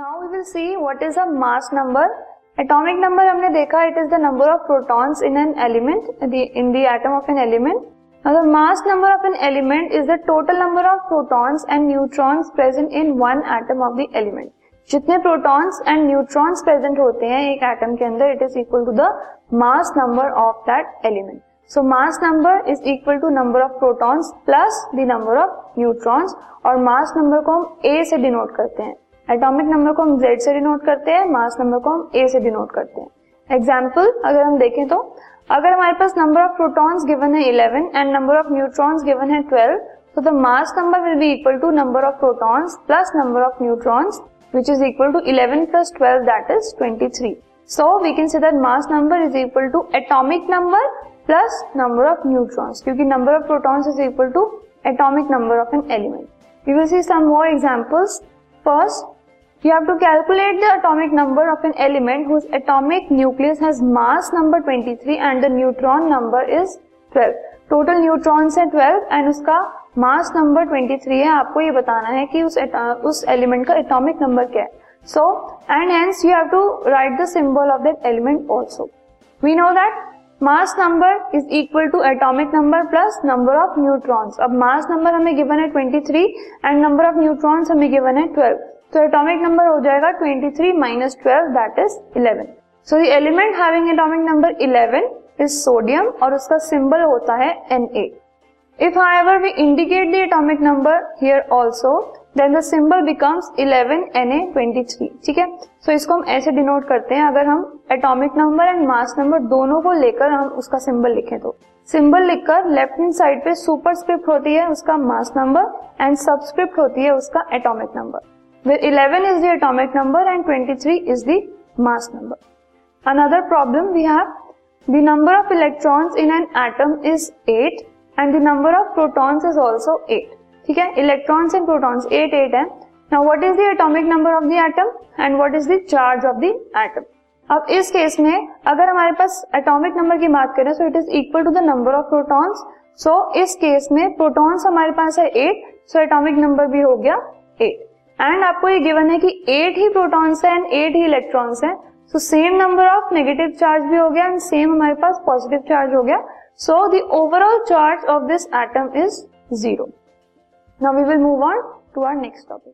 Now we will see what is a mass number atomic number हमने देखा it is the number of protons in an element in the atom of an element mass number of an element is the total number of protons and neutrons present in one atom of the element जितने protons and neutrons present होते हैं एक atom के अंदर it is equal to the mass number of that element so mass number is equal to number of protons plus the number of neutrons और mass number को हम A से denote करते हैं। एटॉमिक नंबर को हम जेड से denote करते हैं मास नंबर को हम ए से डिनोट करते हैं. एग्ज़ाम्पल अगर हम देखें तो अगर हमारे पास नंबर ऑफ़ प्रोटॉन्स गिवन है 11 and number of neutrons given है 12 तो the mass number will be equal to number of protons plus number of neutrons which is equal to 11 plus 12 that is 23 so we can say that mass number is equal to atomic number plus number of neutrons क्योंकि number of protons is equal to atomic number of an element you will see some more examples first You have to calculate the atomic number of an element whose atomic nucleus has mass number 23 and the neutron number is 12. Total neutrons है 12 and उसका mass number 23 है। आपको ये बताना है कि उस उस एलिमेंट का एटॉमिक नंबर क्या है। So and hence you have to write the symbol of that element also we know that mass number is equal to atomic number plus number of neutrons अब मास नंबर हमें given है 23 and number of neutrons हमें given है 12 तो atomic number हो जाएगा 23 three minus twelve that is 11 so the element having atomic number 11 is sodium और उसका सिंबल होता है Na. If however we indicate the atomic number here also, then the symbol becomes 11Na23. ठीक है सो so, इसको हम ऐसे डिनोट करते हैं अगर हम atomic number and mass number दोनों को लेकर हम उसका सिंबल लिखें तो सिंबल लिखकर लेफ़्ट हैंड साइड पे सुपरस्क्रिप्ट होती है उसका मास नंबर एंड सबस्क्रिप्ट होती है उसका atomic number where 11 is the atomic number and 23 is the mass number. Another problem we have the number of electrons in an atom is 8 and the number of protons is also 8. ठीक है electrons and protons 8 8 है now what is the atomic number of the atom and what is the charge of the atom अब इस case में अगर हमारे पास एटॉमिक नंबर की बात करें so it is equal to the number of protons so इस केस में प्रोटॉन्स हमारे पास है एट सो एटॉमिक नंबर भी हो गया एट एंड आपको ये गिवन है कि एट ही प्रोटॉन्स है एंड एट ही इलेक्ट्रॉन्स है. So same number of negative charge भी हो गया एंड सेम हमारे पास पॉजिटिव चार्ज हो गया. So the overall charge of this atom is zero now we will move on to our next topic